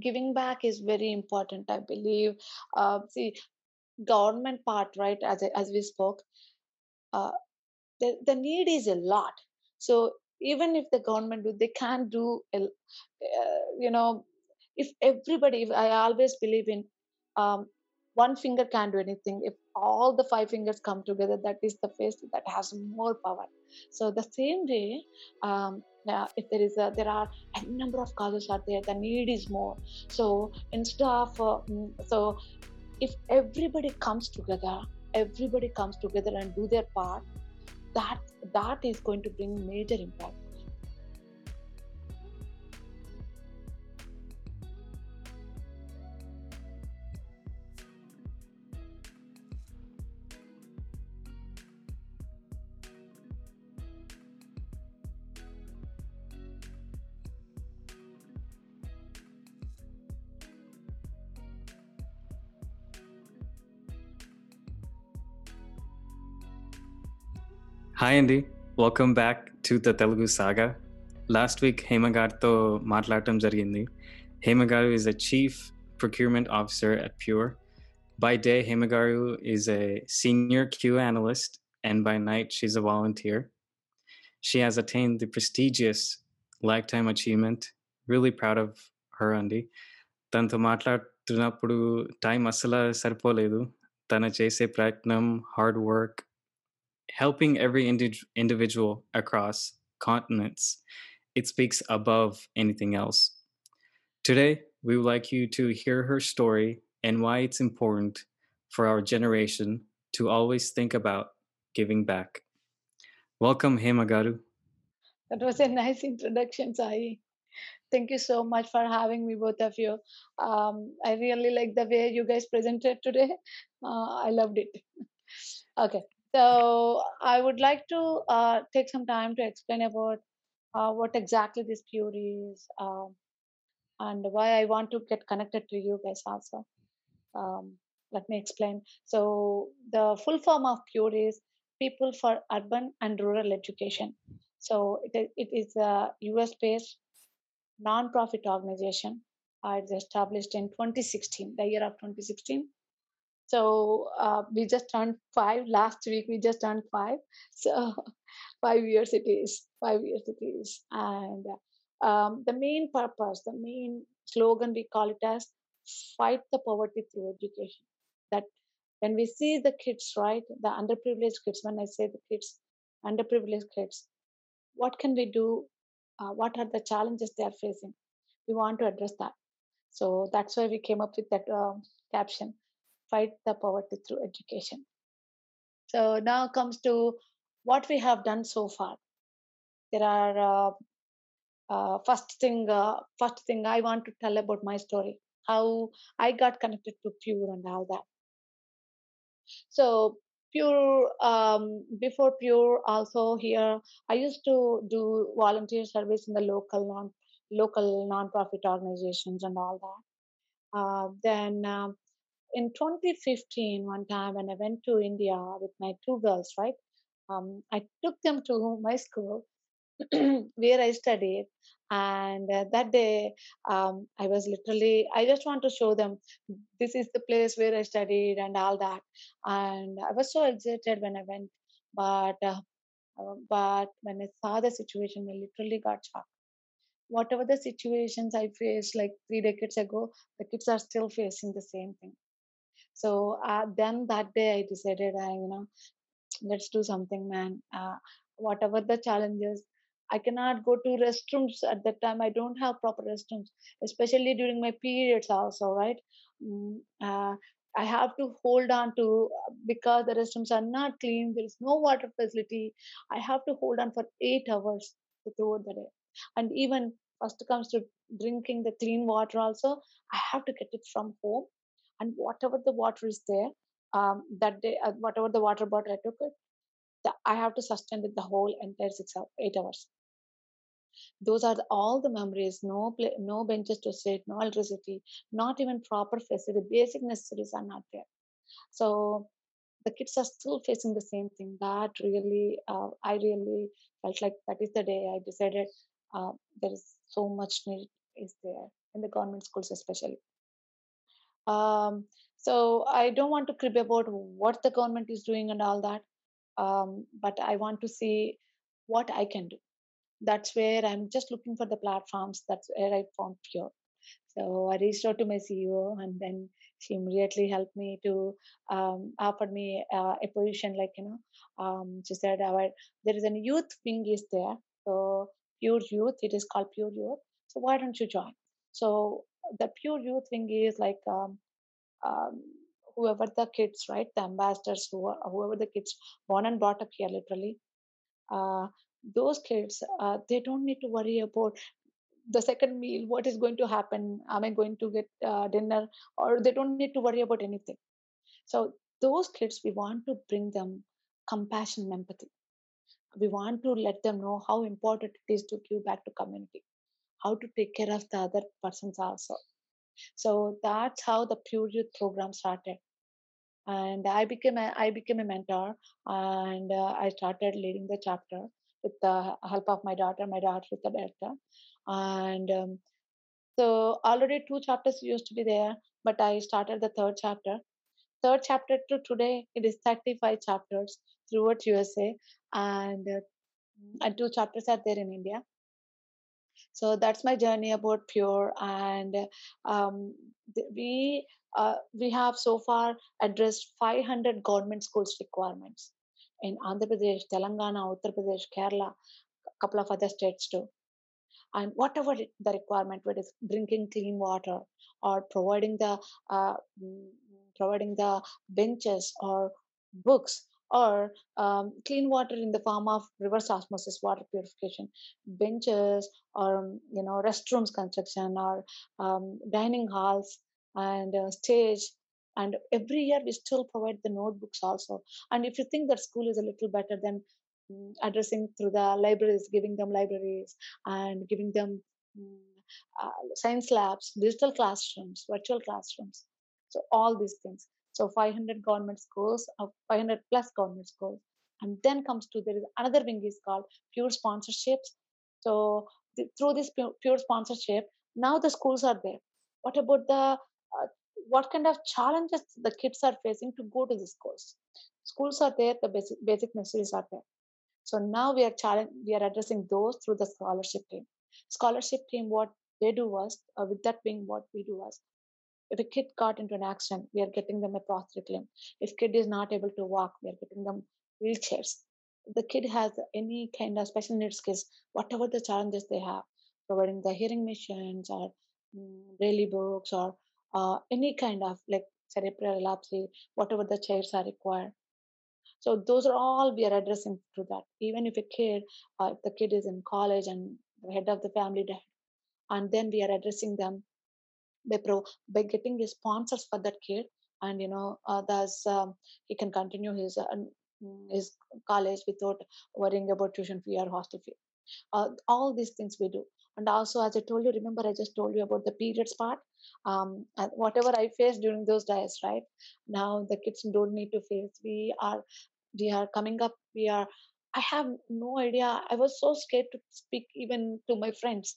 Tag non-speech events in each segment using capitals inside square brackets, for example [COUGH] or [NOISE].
giving back is very important i believe. Uh, see government part right as as we spoke uh, the, the need is a lot. So even if the government do they can't do uh, you know if everybody if i always believe in um, one finger can't do anything. If all the five fingers come together that is the face that has more power. So the same way um, yeah, if there is a there are a number of causes are there the need is more. So instead of uh, mm, so if everybody comes together everybody comes together and do their part that that is going to bring major impact hi అండి welcome back to the Telugu saga last week Hema గారితో మాట్లాడటం జరిగింది Hema garu is a chief procurement officer at pure by day Hema garu is a senior Q analyst and by night she a volunteer she has attain the prestigious lifetime achievement really proud of her అండి తనతో మాట్లాడుతున్నప్పుడు time అస్సలు సరిపోలేదు తను చేసే ప్రయత్నం hard work helping every indi- individual across continents. It speaks above anything else. Today, we would like you to hear her story and why it's important for our generation to always think about giving back. Welcome, Hema Garu. that was a [LAUGHS] nice introduction sai thank you so much for having me both of you um, i really like the way you guys presented today uh, i loved it [LAUGHS] okay so i would like to uh, take some time to explain about uh, what exactly this pure is um, and why i want to get connected to you guys also. Um, let me explain. So the full form of pure is people for urban and rural education. So it is, it is a us based non-profit organization uh, it's established in 2016 the year of 2016 so uh, we just turned five last week we just turned five. [LAUGHS] So five years it is five years it is. And um, the main purpose the main slogan we call it as fight the poverty through education. That when we see the kids right the underprivileged kids when i say the kids underprivileged kids what can we do? Uh, what are the challenges they are facing? We want to address that. So that's why we came up with that um caption fight the poverty through education. So now comes to what we have done so far. There are uh, uh, first thing uh, first thing i want to tell about my story how i got connected to pure and all that. So pure um, before pure also here i used to do volunteer service in the local non local non-profit organizations and all that. Uh, then um, in 2015 one time when i went to india with my two girls right um, i took them to my school [CLEARS THROAT] where I studied. And uh, that day, um, I was literally, I just want to show them this is the place where I studied and all that. And I was so excited when I went. But uh, uh, but when I saw the situation, I literally got shocked. Whatever the situations I faced like three decades ago, the kids are still facing the same thing. So uh, then that day, I decided, I you know, let's do something man. Uh, whatever the challenges i cannot go to restrooms at that time. I don't have proper restrooms especially during my periods also right? Mm, uh, i have to hold on to because the restrooms are not clean there is no water facility i have to hold on for 8 hours throughout the day. And even first comes to drinking the clean water also i have to get it from home and whatever the water is there um, that day, uh, whatever the water bottle I took it, the, I have to sustain it the whole entire six eight hours. Those are the, all the memories. No play, no benches to sit, no electricity, not even proper facility. Basic necessities are not there. So the kids are still facing the same thing. That really, uh, I really felt like that is the day I decided uh, there is so much need is there in the government schools especially um, so i don't want to crib about what the government is doing and all that um, but i want to see what i can do that's where i'm just looking for the platforms that's where i found pure so I reached out to my CEO, and then she immediately helped me to um, offer me uh, a position. Like you know, um, she said, "Our there is a youth wing is there, so Pure Youth. It is called Pure Youth. So why don't you join?" So the Pure Youth wing is like um, um, whoever the kids, right, the ambassadors, who are, whoever the kids born and brought up here, literally. Uh, those kids, uh, they don't need to worry about the second meal what is going to happen am i going to get uh, dinner or they don't need to worry about anything. So those kids we want to bring them compassion and empathy. We want to let them know how important it is to give back to community how to take care of the other persons also. So that's how the pure youth program started. And i became a i became a mentor and uh, i started leading the chapter with the help of my daughter my daughter with the director. And um, so already two chapters used to be there but i started the third chapter. Third chapter to today it is 35 chapters throughout usa and uh, and two chapters are there in india so that's my journey about pure and um, we uh, we have so far addressed 500 government schools requirements in andhra pradesh telangana uttar pradesh kerala a couple of other states too. And whatever the requirement whether it's drinking clean water or providing the uh, mm, providing the benches or books or um, clean water in the form of reverse osmosis water purification benches or um, you know restrooms construction or um, dining halls and uh, stage and every year we still provide the notebooks also and if you think that school is a little better than mm, addressing through the libraries giving them libraries and giving them mm, uh, science labs, digital classrooms, virtual classrooms. So all these things. So 500 government schools, uh, 500 plus government schools, and then comes to there is another wing is called pure sponsorships. So the, through this pure, pure sponsorship, now the schools are there. What about the uh, what kind of challenges the kids are facing to go to the schools? Schools are there, the basic, basic necessities are there so now we are challenge, we are addressing those through the scholarship team. Scholarship team, what they do was, uh, with that being what we do was, if a kid got into an accident, we are getting them a prosthetic limb. If kid is not able to walk, we are getting them wheelchairs. If the kid has any kind of special needs kids, whatever the challenges they have, providing the hearing machines or mm, braille books or uh, any kind of like cerebral epilepsy, whatever the chairs are required so those are all we are addressing through that. Even if a kid, uh, if the kid is in college and the head of the family and then we are addressing them by pro by getting his sponsors for that kid, and you know, uh, thus um, he can continue his uh, mm, his college without worrying about tuition fee or hostel fee. Uh, all these things we do. And also, as I told you, remember I just told you about the periods part. Um, and whatever I faced during those days, right? Now the kids don't need to face. We are we are coming up we are i have no idea i was so scared to speak even to my friends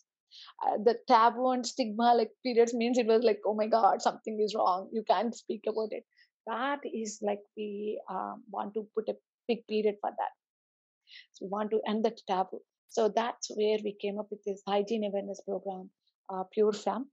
uh, the taboo and stigma like periods means it was like oh my god something is wrong. You can't speak about it. That is like we um, want to put a big period for that. So we want to end that taboo. So that's where we came up with this hygiene awareness program uh, pure fam.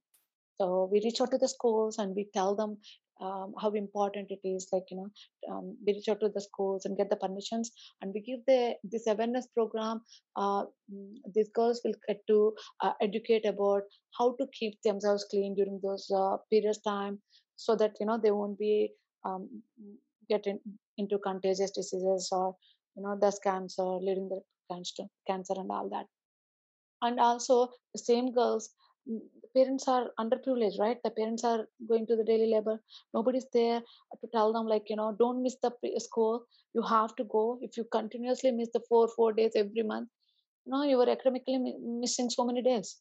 So we reach out to the schools and we tell them um, how important it is like you know um, we reach out to the schools and get the permissions and we give the this awareness program uh, mm, these girls will get to uh, educate about how to keep themselves clean during those uh, periods time so that you know they won't be um, get into contagious diseases or you know the cancer leading the cancer cancer and all that. And also the same girls the parents are underprivileged right? The parents are going to the daily labor. Nobody's there to tell them like you know don't miss the school. You have to go. If you continuously miss the four four days every month you know you are academically missing so many days.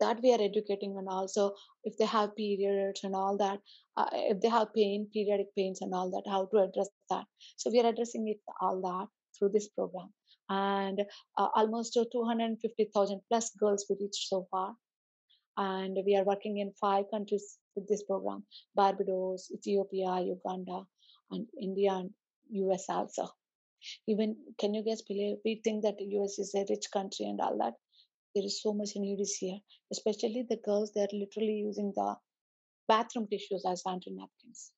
That we are educating and also if they have periods and all that uh, if they have pain periodic pains and all that how to address that. So we are addressing it all that through this program and uh, almost to 250,000 plus girls we reached so far and we are working in five countries with this program: Barbados, Ethiopia, Uganda, and India and US also. Even can you guys believe? We think that US is a rich country and all that. There is so much need is here, especially the girls. They are literally using the bathroom tissues as sanitary napkins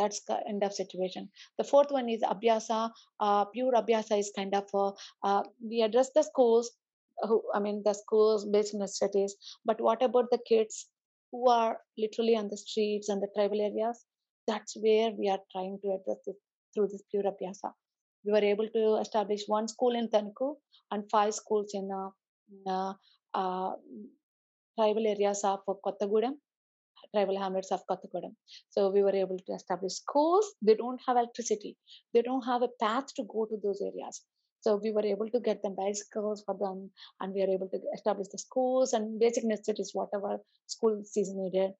that's end of situation. The fourth one is abhyasa. Uh, pure abhyasa is kind of uh, uh, we address the schools who i mean the schools based in cities but what about the kids who are literally on the streets and the tribal areas? That's where we are trying to address it through this pure abhyasa. We were able to establish one school in Tanuku and five schools in uh, uh, uh, tribal areas of Kottagudem tribal hamlets of Kottagudem. So we were able to establish schools. They don't have electricity. They don't have a path to go to those areas. So we were able to get them bicycles for them, and we are able to establish the schools and basic necessities, whatever school is needed,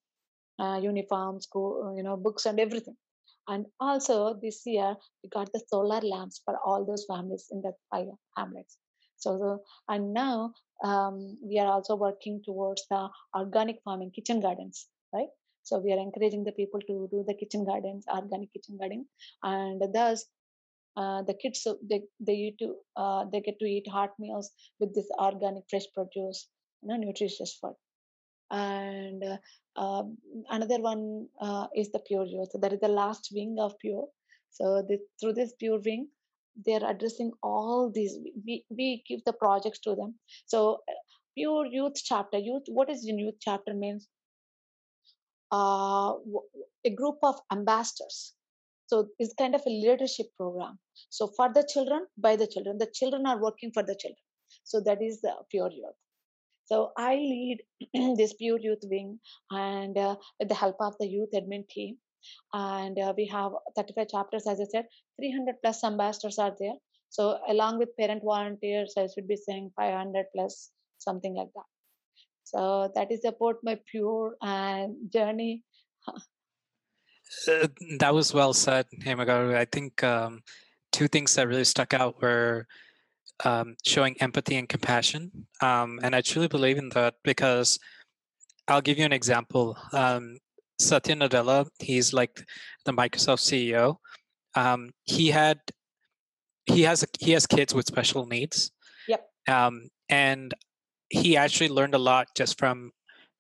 uh, uniform, school, you know, books and everything. And also this year we got the solar lamps for all those families in the five hamlets. So the, and now um, we are also working towards the organic farming kitchen gardens right? So we are encouraging the people to do the kitchen gardens organic kitchen gardening and thus uh, the kids they they eat to uh, they get to eat hot meals with this organic fresh produce you know nutritious food. And uh, um, another one uh, is the pure youth so that is the last wing of pure. So through this pure wing they're addressing all these we, we give the projects to them. So uh, pure youth chapter youth what is in youth chapter means uh, a group of ambassadors. So it's kind of a leadership program. So for the children, by the children, the children are working for the children. So that is the pure youth. So I lead [CLEARS THROAT] this pure youth wing, and uh, with the help of the youth admin team, and uh, we have 35 chapters, as I said, 300 plus ambassadors are there. So along with parent volunteers, I should be saying 500 plus something like that. So that is about my pure and journey. [LAUGHS] Uh, that was well said, Hemagaru. I think um, two things that really stuck out were um, showing empathy and compassion. Um, and I truly believe in that because I'll give you an example. Um, Satya Nadella, he's like the Microsoft CEO. Um, he had he has he has kids with special needs. Yep. Um, and he actually learned a lot just from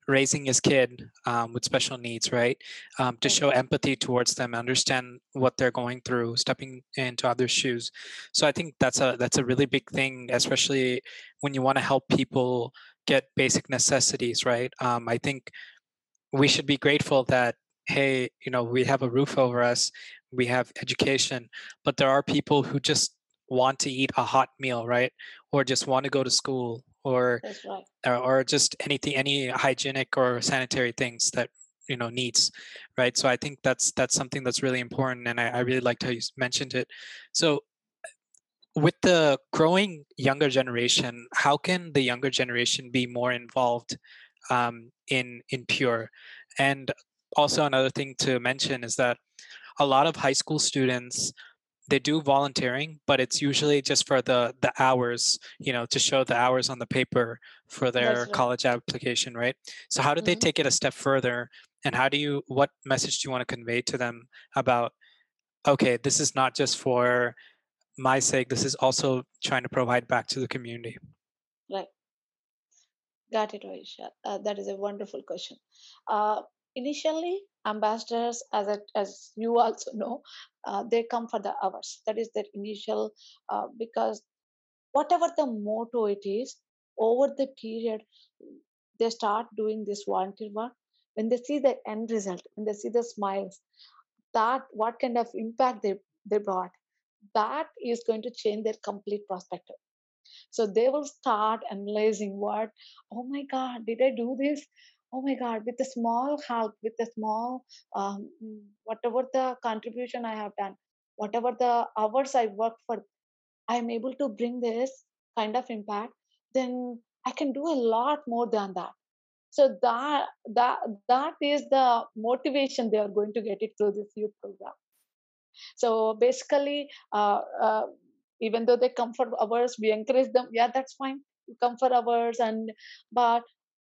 raising his kid um, with special needs, right? Um, to show empathy towards them, understand what they're going through, stepping into others' shoes. So I think that's a that's a really big thing, especially when you want to help people get basic necessities, right? Um, I think we should be grateful that hey, you know, we have a roof over us, we have education, but there are people who just want to eat a hot meal, right? Or just want to go to school or right. or, or just anything any hygienic or sanitary things that you know needs right? So i think that's that's something that's really important and i, I really liked how you mentioned it. So with the growing younger generation how can the younger generation be more involved um, in in pure? And also another thing to mention is that a lot of high school students they do volunteering but it's usually just for the the hours you know to show the hours on the paper for their right. college application right so how do they Mhm. take it a step further and how do you what message do you want to convey to them about okay this is not just for my sake this is also trying to provide back to the community Right. Got it, Aisha. Uh, that is a wonderful question. Uh, initially, ambassadors, as it, as you also know, uh, they come for the hours. That is their initial, uh, because whatever the motto it is, over the period, they start doing this volunteer work. When they see the end result, when they see the smiles, that what kind of impact they they brought, that is going to change their complete perspective so they will start analyzing what, oh my God, did I do this? Oh my God, with a small help, with a small, um, mm, whatever the contribution I have done, whatever the hours I worked for, I'm able to bring this kind of impact, then I can do a lot more than that. So that that that is the motivation they are going to get it through this youth program. So basically, uh, uh, even though they come for hours, we encourage them. Yeah, that's fine. You come for hours, and but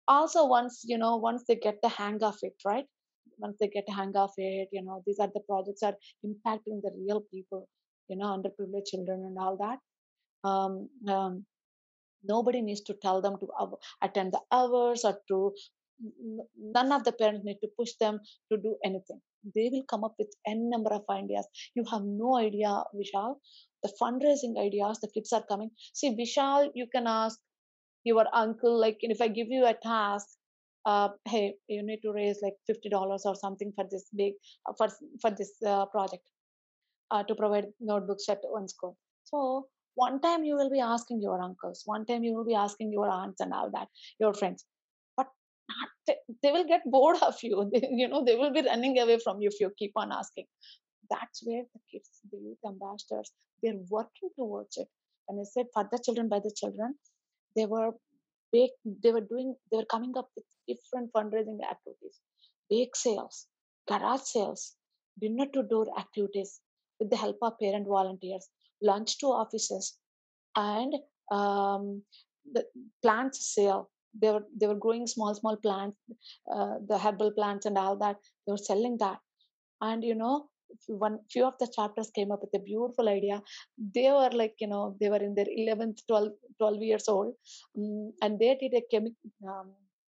also once you know once they get the hang of it right? Once they get the hang of it you know these are the projects are impacting the real people you know underprivileged children and all that. Um, um, nobody needs to tell them to attend the hours or to none of the parents need to push them to do anything. They will come up with n number of ideas. You have no idea vishal. The fundraising ideas the kids are coming. See vishal you can ask your uncle like if i give you a task uh, hey you need to raise like $50 or something for this big uh, for for this uh, project uh, to provide notebooks at one school. So one time you will be asking your uncles one time you will be asking your aunts and all that your friends. But not, they, will get bored of you. [LAUGHS] You know they will be running away from you if you keep on asking. That's where the kids the youth ambassadors they're working towards it. And i said for the children by the children they were they were doing they were coming up with different fundraising activities. Bake sales garage sales dinner to door activities with the help of parent volunteers lunch to offices and um, the plants sale. They were they were growing small small plants uh, the herbal plants and all that they were selling that. And you know one few of the chapters came up with a beautiful idea. They were like you know they were in their 11th 12, 12 years old. Um, and they did a chemi- um,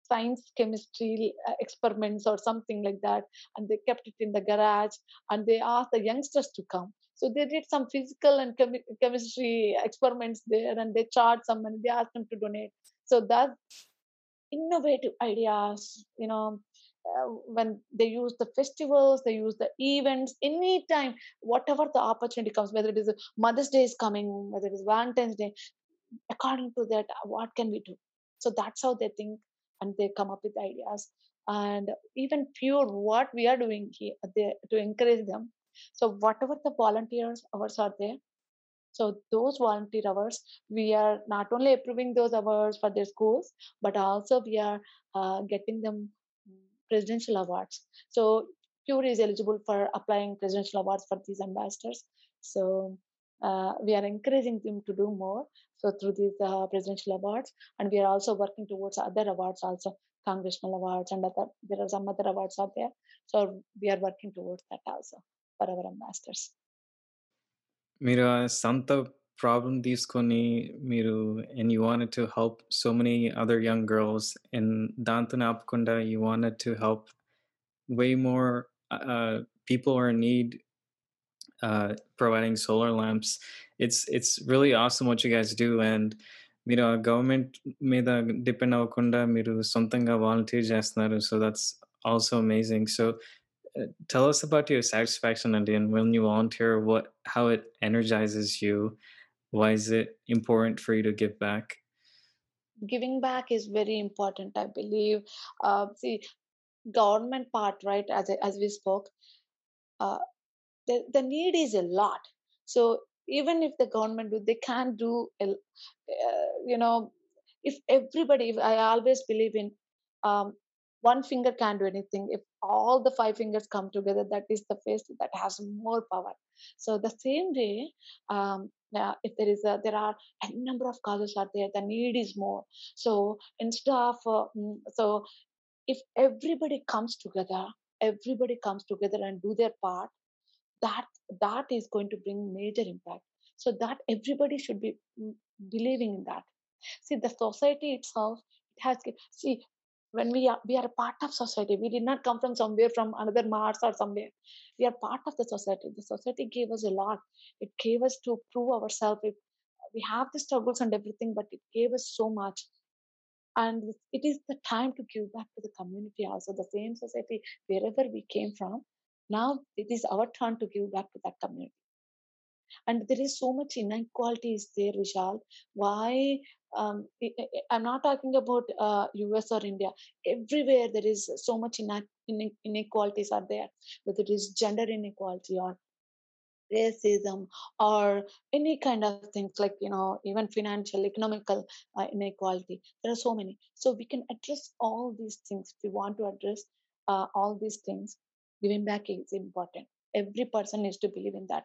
science chemistry uh, experiments or something like that. And they kept it in the garage and they asked the youngsters to come. So they did some physical and chemi- chemistry experiments there and they charged some money. They asked them to donate. So that innovative ideas you know uh, when they use the festivals they use the events anytime whatever the opportunity comes whether it is mother's day is coming whether it is valentine's day according to that uh, what can we do? So that's how they think and they come up with ideas. And even pure what we are doing here they, to encourage them. So whatever the volunteers hours are there so those volunteer hours, we are not only approving those hours for their schools, but also we are uh, getting them presidential awards. So Pure is eligible for applying presidential awards for these ambassadors. So uh, we are encouraging them to do more. So through these uh, presidential awards, and we are also working towards other awards also, congressional awards and other. There are some other awards out there. So we are working towards that also for our ambassadors. మీరు ఆ సొంత problem తీసుకొని మీరు and you wanted to help so many other young girls and దాంతో ఆపకుండా you wanted to help way more people are need uh, providing solar lamps. It's it's really awesome what you guys do, and మీరు ఆ government మీద depend అవ్వకుండా మీరు సొంతంగా volunteer చేస్తున్నారు so that's also amazing so tell us about your satisfaction Andy, and when you volunteer what how it energizes you why is it important for you to give back? Giving back is very important i believe. Uh, see government part right as as we spoke uh, the, the need is a lot. So even if the government do they can't do uh, you know if everybody if i always believe in um, one finger can't do anything. If all the five fingers come together that is the face that has more power so the same way um, yeah, if there is a there are a number of causes are there the need is more. So instead of uh, mm, so if everybody comes together everybody comes together and do their part that that is going to bring major impact. So that everybody should be mm, believing in that. See the society itself it has see when we are we are a part of society we did not come from somewhere from another mars or somewhere. We are part of the society. The society gave us a lot. It gave us to prove ourselves. It, we have the struggles and everything but it gave us so much. And it is the time to give back to the community also the same society wherever we came from. Now it is our turn to give back to that community and there is so much inequality is there vishal? Why um, i'm not talking about uh, us or india. Everywhere there is so much ine- ine- inequalities are there whether it is gender inequality or racism or any kind of things like you know even financial economical uh, inequality. There are so many. So we can address all these things. If we want to address uh, all these things giving back is important. Every person needs to believe in that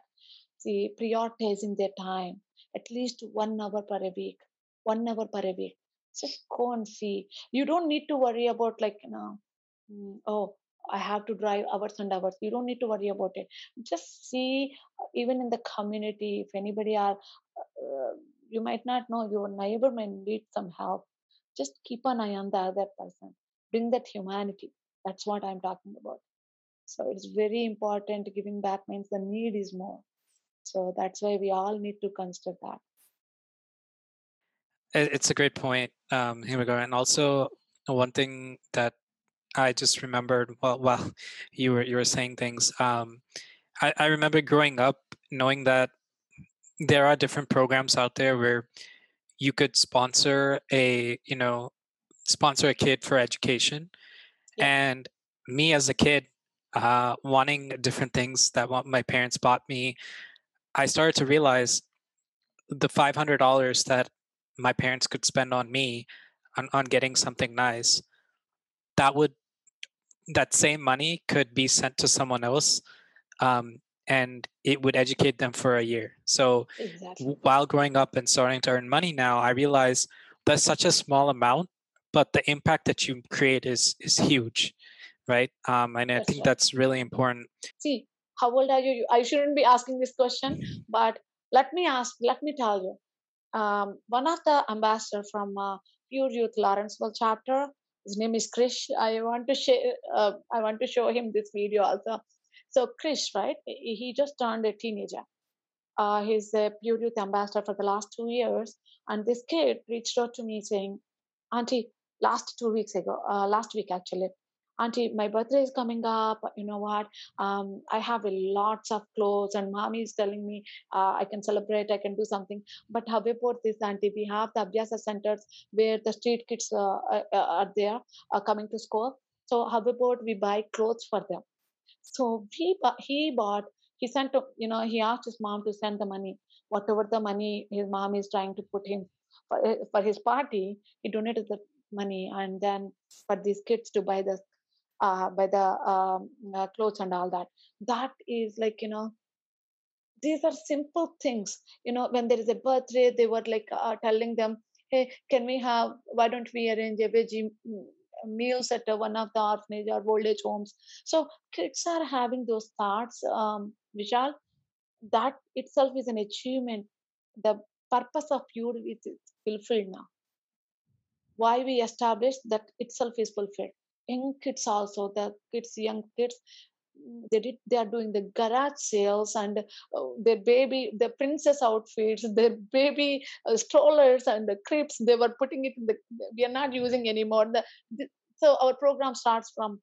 see prioritizing their time at least one hour per a week one hour per a week. Just go and see. You don't need to worry about like you know mm, oh i have to drive hours and hours. You don't need to worry about it. Just see uh, even in the community if anybody are uh, you might not know your neighbor may need some help. Just keep an eye on the other person. Bring that humanity. That's what i'm talking about. So it's very important giving back means the need is more so that's why we all need to consider that It's a great point, um, Hemagaru. And also one thing that I just remembered while, while [LAUGHS] you were you were saying things. Um, I, I remember growing up knowing that there are different programs out there where you could sponsor a you know sponsor a kid for education Yeah. and me as a kid uh, wanting different things that my parents bought me i started to realize the $500 that my parents could spend on me on, on getting something nice that would that same money could be sent to someone else um, and it would educate them for a year so exactly while growing up and starting to earn money now, I realize that's such a small amount, but the impact that you create is is huge, right? Um, and I That's think right. that's really important. see how old are you? I shouldn't be asking this question but let me ask let me tell you. Um, one of the ambassador from uh, pure youth lawrenceville chapter his name is krish. I want to share uh, i want to show him this video also. So krish right he he just turned a teenager. Uh, he's a pure youth ambassador for the last two years and this kid reached out to me saying auntie last two weeks ago uh, last week actually auntie my birthday is coming up. You know what? Um, i have lots of clothes and mommy is telling me uh, i can celebrate i can do something. But how about this auntie we have the abhyasa centers where the street kids uh, uh, uh, are there are coming to school. So how about we buy clothes for them? So he he bought he sent you know he asked his mom to send the money. Whatever the money his mom is trying to put him for, uh, for his party he donated the money and then for these kids to buy the uh, by the um, uh, clothes and all that. That is like you know these are simple things. You know when there is a birthday they were like uh, telling them hey can we have why don't we arrange a veggie meals at uh, one of the orphanage or old age homes? So kids are having those thoughts um vishal that itself is an achievement. The purpose of is is fulfilled now. Why we established that itself is fulfilled young kids also the kids young kids mm, they did they are doing the garage sales and uh, their baby the princess outfits their baby uh, strollers and the cribs they were putting it in the we are not using anymore. The, the so our program starts from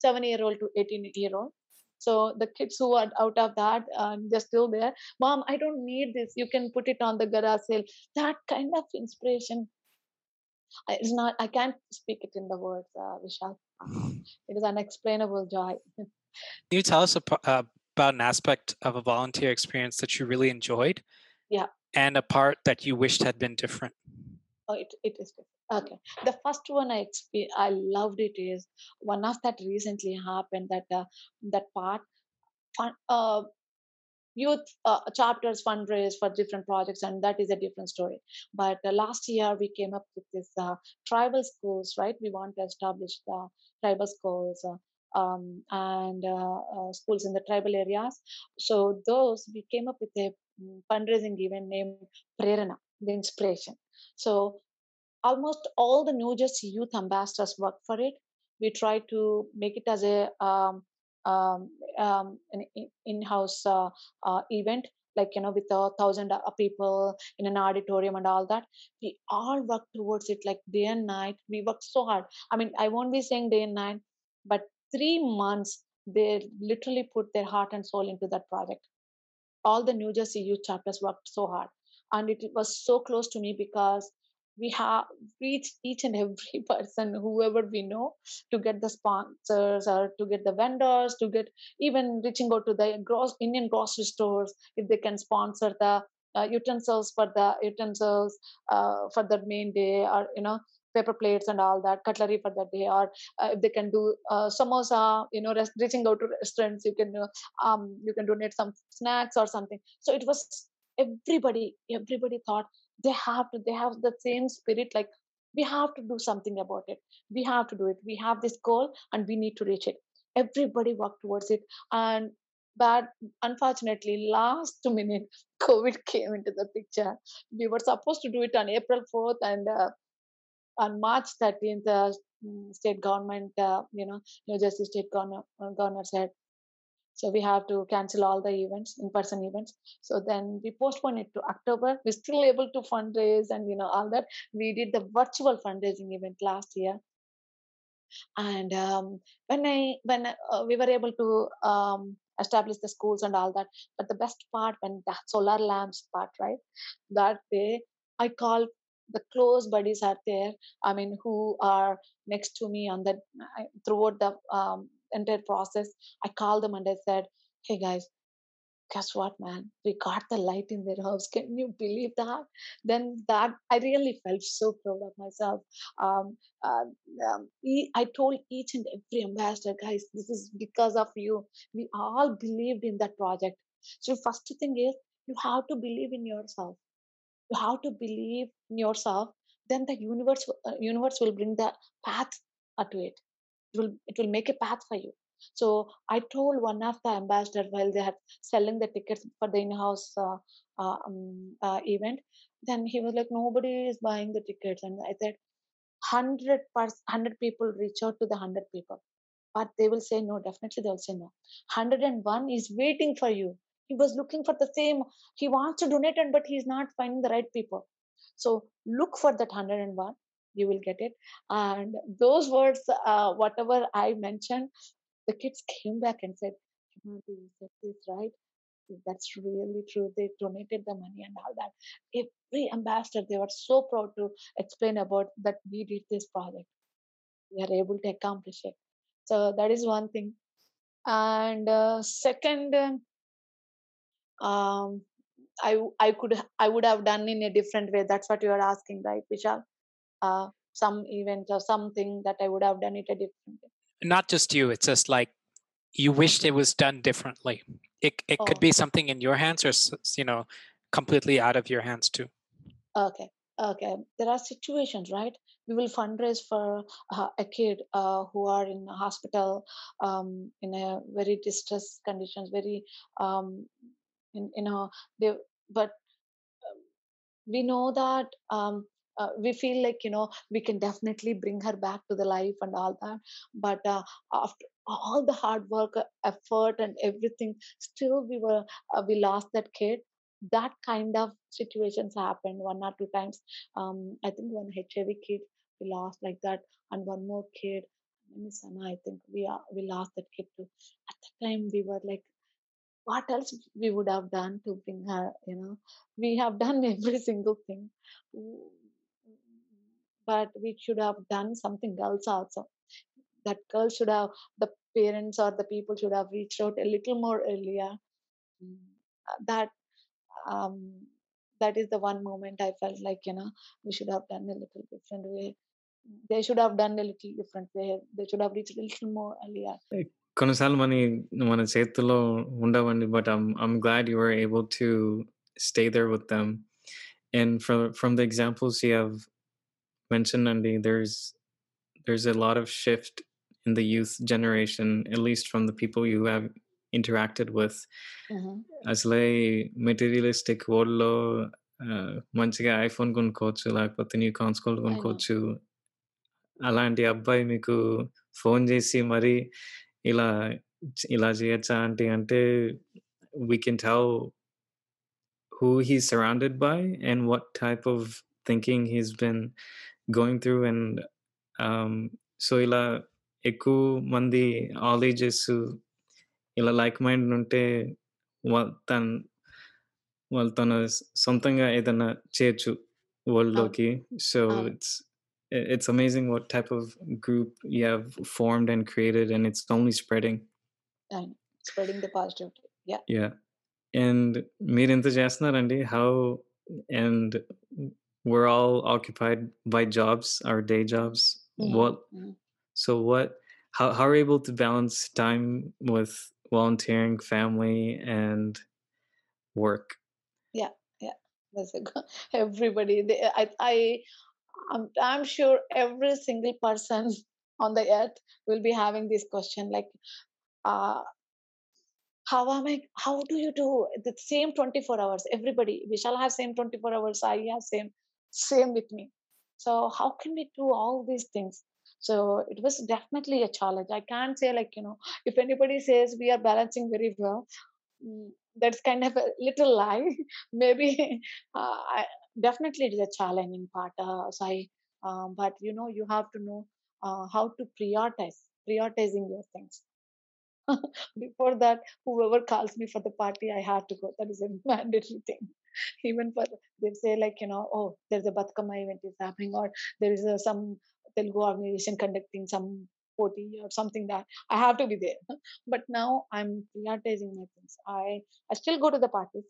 7 year old to 18 year old. So the kids who are out of that uh, they're still there. Mom i don't need this. You can put it on the garage sale. That kind of inspiration it's not i can't speak it in the words uh, vishal [LAUGHS] it is unexplainable joy [LAUGHS] Can you tell us uh, about an aspect of a volunteer experience that you really enjoyed? Yeah. And a part that you wished had been different? Oh, it, it is different. Okay. The first one I I loved it is one of that recently happened that uh, that part uh, youth uh, chapters fundraise for different projects and that is a different story. But uh, last year we came up with this uh, tribal schools, right? We want to establish the tribal schools. Uh, um, and uh, uh, schools in the tribal areas. So those we came up with a mm, fundraising event named Prerana, the inspiration. So almost all the New Jersey youth ambassadors work for it. We try to make it as a um, um, um, an in- in-house uh, uh, event, like you know, with a thousand uh, people in an auditorium and all that. We all work towards it like day and night. We work so hard. I mean, I won't be saying day and night, but three months they literally put their heart and soul into that project all the New Jersey youth chapters worked so hard. And it was so close to me because we have reached each and every [LAUGHS] person, whoever we know, to get the sponsors or to get the vendors, to get even reaching out to the gross Indian grocery stores if they can sponsor the uh, utensils for the utensils uh, for the main day or you know paper plates and all that cutlery for the day or uh, if they can do uh, samosa you know rest, reaching out to restaurants you can uh, um, you can donate some snacks or something. So it was everybody everybody thought they have to they have the same spirit like we have to do something about it. We have to do it. We have this goal and we need to reach it. Everybody worked towards it. And but unfortunately last [LAUGHS] minute covid came into the picture. We were supposed to do it on april 4th and uh, on march 13th uh, mm, state government uh, you know new jersey state governor, uh, governor said so we have to cancel all the events in-person events. So then we postponed it to october. We're still able to fundraise and you know all that. We did the virtual fundraising event last year. And um, when i when uh, we were able to um, establish the schools and all that but the best part when the solar lamps part right that day i called the close buddies are there. I mean who are next to me on that I- throughout the um, entire process. I called them and i said hey guys guess what man? We got the light in their house. [LAUGHS] Can you believe that? Then that i really felt so proud of myself. Um, uh, um, e- i told each and every ambassador guys this is because of you. We all believed in that project. So first thing is you have to believe in yourself. You have to believe in yourself. Then the universe uh, universe will bring the path uh, to it it will it will make a path for you. So i told one of the ambassador while they had selling the tickets for the in-house uh, uh, um, uh, event then he was like nobody is buying the tickets. And i said 100 pers- 100 people reach out to the 100 people but they will say no definitely they will say no. 101 is waiting for you. He was looking for the same he wants to donate and but he's not finding the right people. So look for that 101 you will get it. And those words uh, whatever i mentioned the kids came back and said you said this right? That's really true. They donated the money and all that. Every ambassador they were so proud to explain about that we did this project. We are able to accomplish it. So that is one thing. And uh, second um, I i could I would have done in a different way. That's what you are asking right vishal uh some event or something that i would have done it a different way Not just you, it's just like you wished it was done differently. It, it could oh be something in your hands or, you know, completely out of your hands too. okay okay there are situations right we will fundraise for uh, a kid uh, who are in a hospital um in a very distressed conditions very um in you know they but we know that um, uh, we feel like you know we can definitely bring her back to the life and all that. But uh, after all the hard work uh, effort and everything still we were uh, we lost that kid. That kind of situations happened one or two times. Um i think one hiv kid we lost like that and one more kid. Sana, i think. We are we lost that kid too. At the time we were like what else we would have done to bring her you know? We have done [LAUGHS] every single thing but we should have done something else also that girl should have the parents or the people should have reached out a little more earlier Mm, uh, that um that is the one moment i felt like you know we should have done a little different way they should have done a little different way they should have reached a little more earlier కొన్నిసార్లు మన మన చేతుల్లో ఉండవండి but I'm I'm glad you were able to stay there with them. And from from the examples you have mentioned, Andy, there's there's a lot of shift in the youth generation, at least from the people you have interacted with. Mhm. అసలే materialistic వరల్డ్లో మంచిగా iPhone కొనుక్కోవచ్చు లేకపోతే new కాన్స్కోల్ I know. కొనుక్కోవచ్చు అలాంటి అబ్బాయి మీకు phone చేసి మరి ఇలా ఇలా చేయొచ్చా ఆంటీ అంటే we can tell who he's surrounded by and what type of thinking he's been going through and um so ఇలా ఎక్కువ మంది ఆల్ ఏజెస్ ఇలా లైక్ మైండ్ ఉంటే వా- తన వాళ్ళు తన సొంతంగా ఏదైనా చేయొచ్చు వరల్డ్ లోకి సో అవును. It's it's amazing what type of group you have formed and created and it's only spreading I know. spreading the positivity yeah yeah and మీరు ఎంత చేస్తున్నారండి how and we're all occupied by jobs our day jobs. What so what how, how are you able to balance time with volunteering family and work? Yeah, yeah, That's a go- [LAUGHS] everybody. They, I, I, I'm, I'm sure every single person [LAUGHS] on the earth will be having this question like uh, how am i how do you do? The same 24 hours everybody we shall have same 24 hours i have same same with me. So how can we do all these things? So it was definitely a challenge. I can't say like you know if anybody says we are balancing very well mm, that's kind of a little lie. [LAUGHS] Maybe [LAUGHS] uh, I, definitely it is a challenging part uh, sai um, but you know you have to know uh, how to prioritize prioritizing your things [LAUGHS] before that whoever calls me for the party i have to go. That is a [LAUGHS] mandatory thing. Even for they say like you know oh there's a Bathukamma event is happening or there is a, some telugu organization conducting some party or something that i have to be there. [LAUGHS] But now i'm prioritizing my things. I i still go to the parties.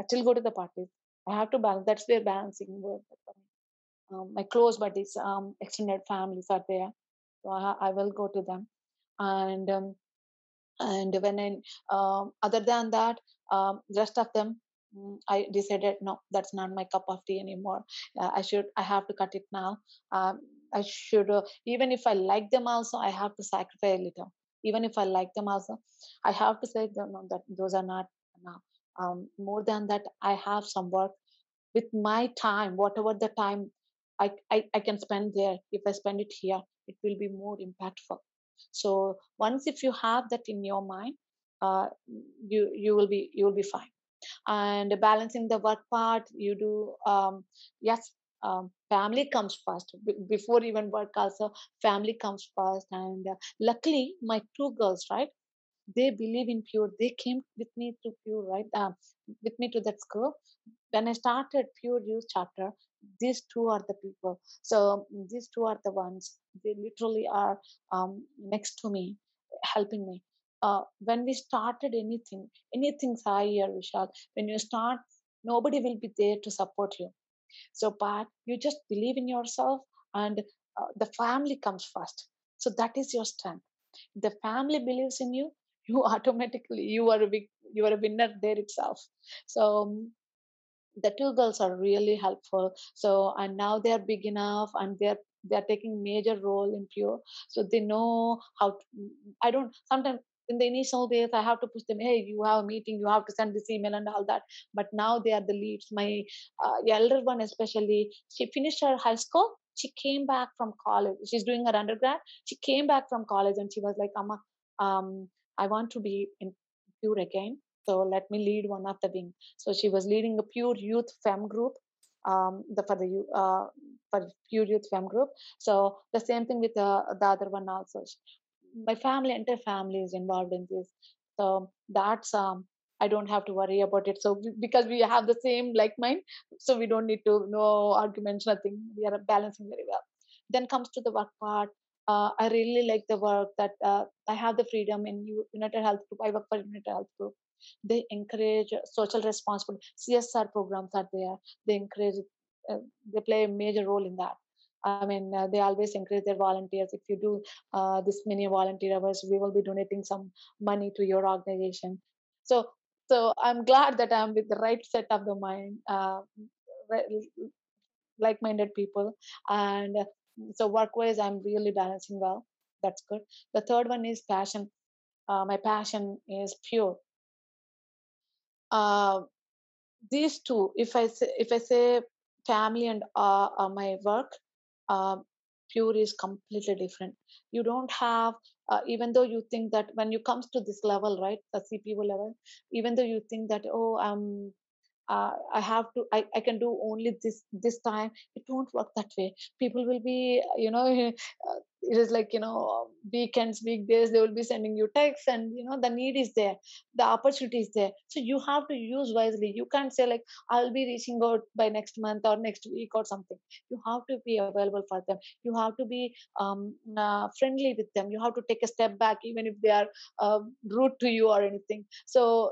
I still go to the parties. I have to balance. That's their balancing word um, my close buddies um, extended families are there. So I, I will go to them. And um, and when I, um, other than that um, rest of them mm, i decided no that's not my cup of tea anymore. Uh, i should i have to cut it now. Um, i should uh, even if i like them also i have to sacrifice a little. Even if i like them also i have to say no, that those are not now um, more than that i have some work with my time whatever the time I, I i can spend there. If i spend it here it will be more impactful so once if you have that in your mind uh, you you will be you will be fine. And balancing the work part you do um, yes um, family comes first. B- before even work also family comes first. And uh, luckily my two girls right they believe in pure. They came with me to pure right uh, with me to that school. When i started pure youth chapter these two are the people. So these two are the ones they literally are um, next to me helping me. Uh, when we started anything anything's higher vishal when you start nobody will be there to support you. So but you just believe in yourself and uh, the family comes first. So that is your strength. The family believes in you [LAUGHS] you automatically you are a big you are a winner there itself. So um, the two girls are really helpful. So and now they are big enough and they're they're taking major role in pure. So they know how to, i don't sometimes in the initial days i have to push them hey you have a meeting you have to send this email and all that. But now they are the leads. My uh, elder one especially she finished her high school. She came back from college. She's doing her undergrad. She came back from college and she was like amma um, i want to be in pure again so let me lead one of the wing. So she was leading a pure youth fem group um, the for the uh, for pure youth fem group. So the same thing with the, the other one also. My family entire family is involved in this. So that's um i don't have to worry about it. So because we have the same like mind so we don't need to no arguments nothing. We are balancing very well. Then comes to the work part. Uh, i really like the work that uh, i have the freedom in united health group. I work for united health group they encourage social responsibility csr programs are there they encourage uh, they play a major role in that. I mean uh, they always encourage their volunteers if you do uh, this many volunteer hours we will be donating some money to your organization. So so i'm glad that i'm with the right set of the mind uh, like-minded people and uh, so work-wise i'm really balancing well. That's good. The third one is passion. Uh, my passion is pure uh, these two if i say if i say family and uh, uh, my work uh, pure is completely different. You don't have uh, even though you think that when you comes to this level right the cpo level even though you think that oh um uh, i have to I, I can do only this this time it won't work that way. People will be you know [LAUGHS] uh, it is like you know weekends weekdays they will be sending you texts and you know the need is there the opportunity is there. So you have to use wisely. You can't say like i'll be reaching out by next month or next week or something. You have to be available for them. You have to be um, uh, friendly with them. You have to take a step back even if they are uh, rude to you or anything. So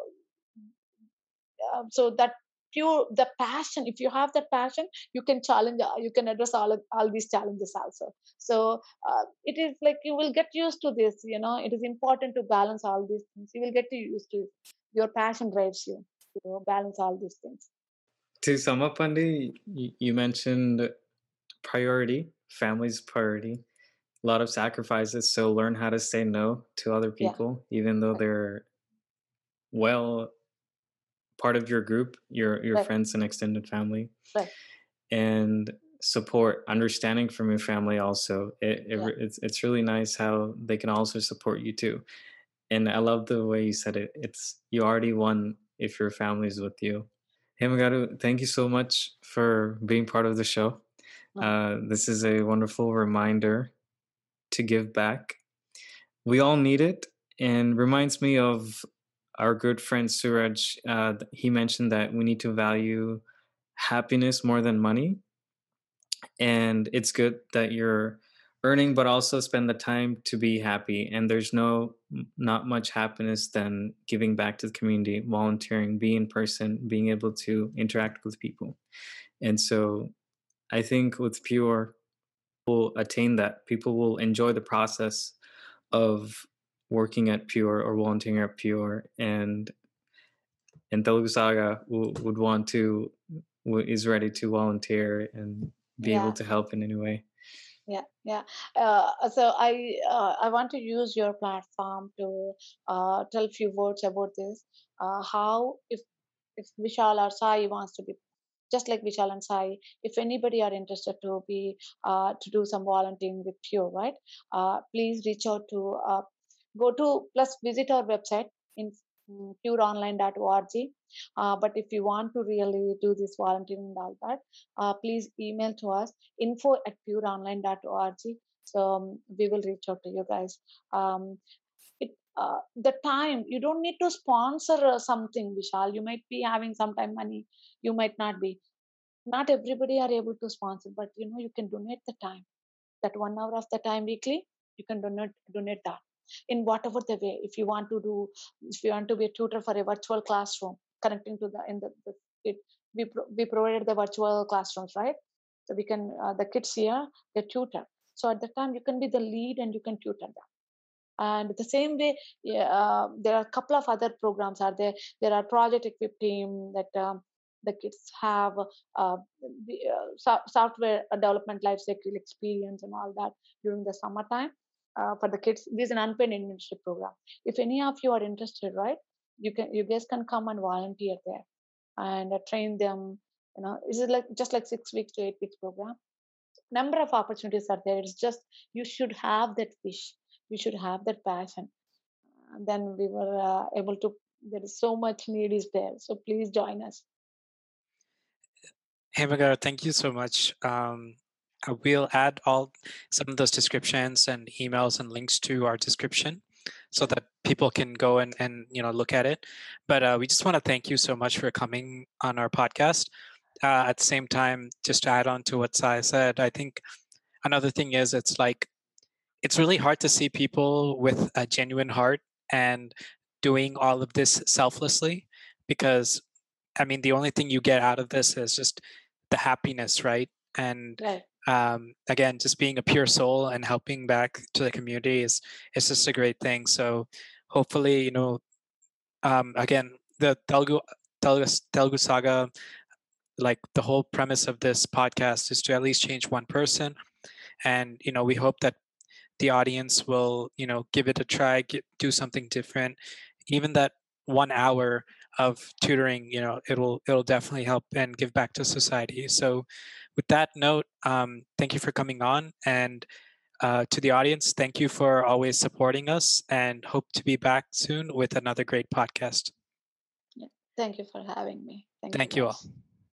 um, so that pure the passion if you have that passion you can challenge uh, you can address all of, all these challenges also so uh, it is like you will get used to this you know it is important to balance all these things you will get used to it your passion drives you to balance all these things To sum up, Andy, you, you mentioned priority. Family's priority. A lot of sacrifices. So learn how to say no to other Yeah. people, even though they're well part of your group, your your Right. friends and extended family, Right. and support, understanding from your family. Also, it, it Yeah. it's it's really nice how they can also support you too. And I love the way you said it. It's you already won if your family's with you. Hemagaru, thank you so much for being part of the show. Uh, this is a wonderful reminder to give back. We all need it, and reminds me of our good friend Suraj. Uh, he mentioned that we need to value happiness more than money, and it's good that you're earning, but also spend the time to be happy. And there's no not much happiness than giving back to the community, volunteering, being in person, being able to interact with people. And so, I think with Pure, will attain that. People will enjoy the process of working at Pure or volunteering at Pure, and and Telugu Saga w- would want to w- is ready to volunteer and be Yeah. able to help in any way. yeah yeah uh, so i uh, i want to use your platform to uh, tell few words about this uh, how if if vishal or sai wants to be just like vishal and sai if anybody are interested to be uh, to do some volunteering with pure right uh, please reach out to uh, go to plus visit our website in mm, pureonline.org uh, but if you want to really do this volunteering and all that uh, please email to us info at pureonline.org. So um, we will reach out to you guys. Um, it, uh, the time you don't need to sponsor uh, something, Vishal. You might be having some time money, you might not be. Not everybody are able to sponsor, but you know you can donate the time. That one hour of the time weekly, you can donate donate that in whatever the way. If you want to do, if you want to be a tutor for a virtual classroom, connecting to the in the, the it we pro- we provided the virtual classrooms, right? So we can uh, the kids here the tutor So at the time you can be the lead and you can tutor them. And the same way, uh, there are a couple of other programs are there. There are project equip team that um, the kids have uh, the, uh, so- software development life cycle experience and all that during the summertime uh, for the kids. This is an unpaid internship program. If any of you are interested, right, you can you guys can come and volunteer there and uh, train them. You know, this is like just like six weeks to eight weeks program. Number of opportunities are there. It's just you should have that wish. You should have that passion. And then we were uh, able to. There is so much need is there. So please join us. Hemagaru, thank you so much. Um, we'll add all some of those descriptions and emails and links to our description so that people can go and, and you know look at it. But uh, we just want to thank you so much for coming on our podcast. Uh, at the same time, just to add on to what Sai said, I think another thing is it's like it's really hard to see people with a genuine heart and doing all of this selflessly because I mean the only thing you get out of this is just the happiness, right? And Right. Um, again, just being a pure soul and helping back to the community is is just a great thing. So hopefully, you know, um, again, the Telugu Telugu, Telugu Saga, like the whole premise of this podcast is to at least change one person, and you know, we hope that the audience will, you know, give it a try, get, do something different. Even that one hour of tutoring, you know, it'll it'll definitely help and give back to society. So with that note, um, thank you for coming on. And uh, to the audience, thank you for always supporting us and hope to be back soon with another great podcast. Yeah. Thank you for having me. Thank, Thank you you all.